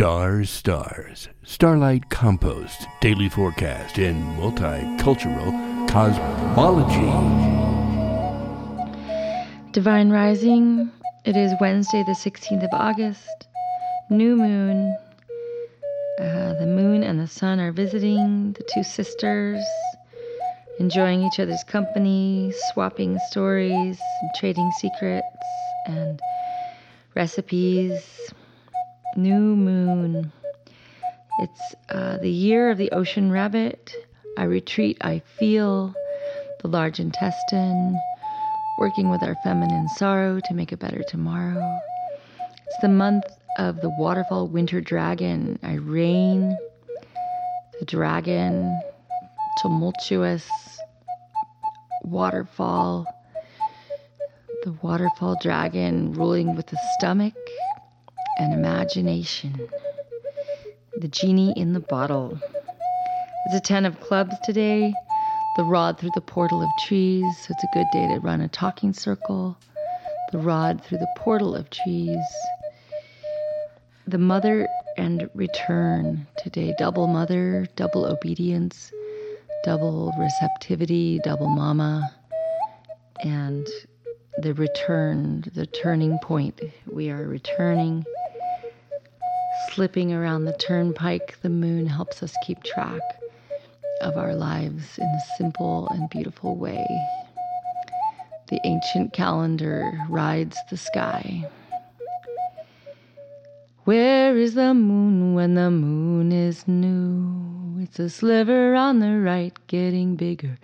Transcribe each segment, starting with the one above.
Stars, stars, starlight compost, daily forecast, and multicultural cosmology. Divine Rising, it is Wednesday, the 16th of August, new moon. Uh, the moon and the sun are visiting the two sisters, enjoying each other's company, swapping stories, trading secrets and recipes new moon. It's uh, the year of the ocean rabbit. I retreat, I feel the large intestine, working with our feminine sorrow to make a better tomorrow. It's the month of the waterfall winter dragon. I reign the dragon, tumultuous waterfall, the waterfall dragon ruling with the stomach and imagination. The genie in the bottle. It's a 10 of clubs today. The rod through the portal of trees. So it's a good day to run a talking circle. The rod through the portal of trees. The mother and return today. Double mother, double obedience, double receptivity, double mama. And the return, the turning point. We are returning slipping around the turnpike, the moon helps us keep track of our lives in a simple and beautiful way. The ancient calendar rides the sky. Where is the moon when the moon is new? It's a sliver on the right, getting bigger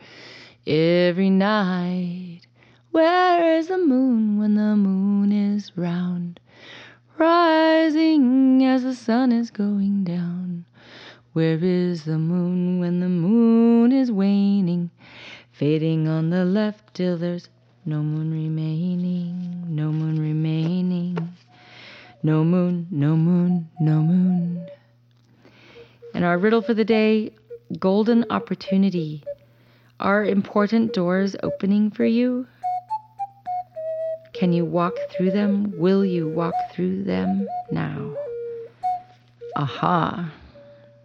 every night. Where is the moon when the moon is round? Sun is going down. Where is the moon when the moon is waning, fading on the left till there's no moon remaining, no moon remaining, no moon, no moon, no moon. And our riddle for the day golden opportunity. Are important doors opening for you? Can you walk through them? Will you walk through them now? Aha.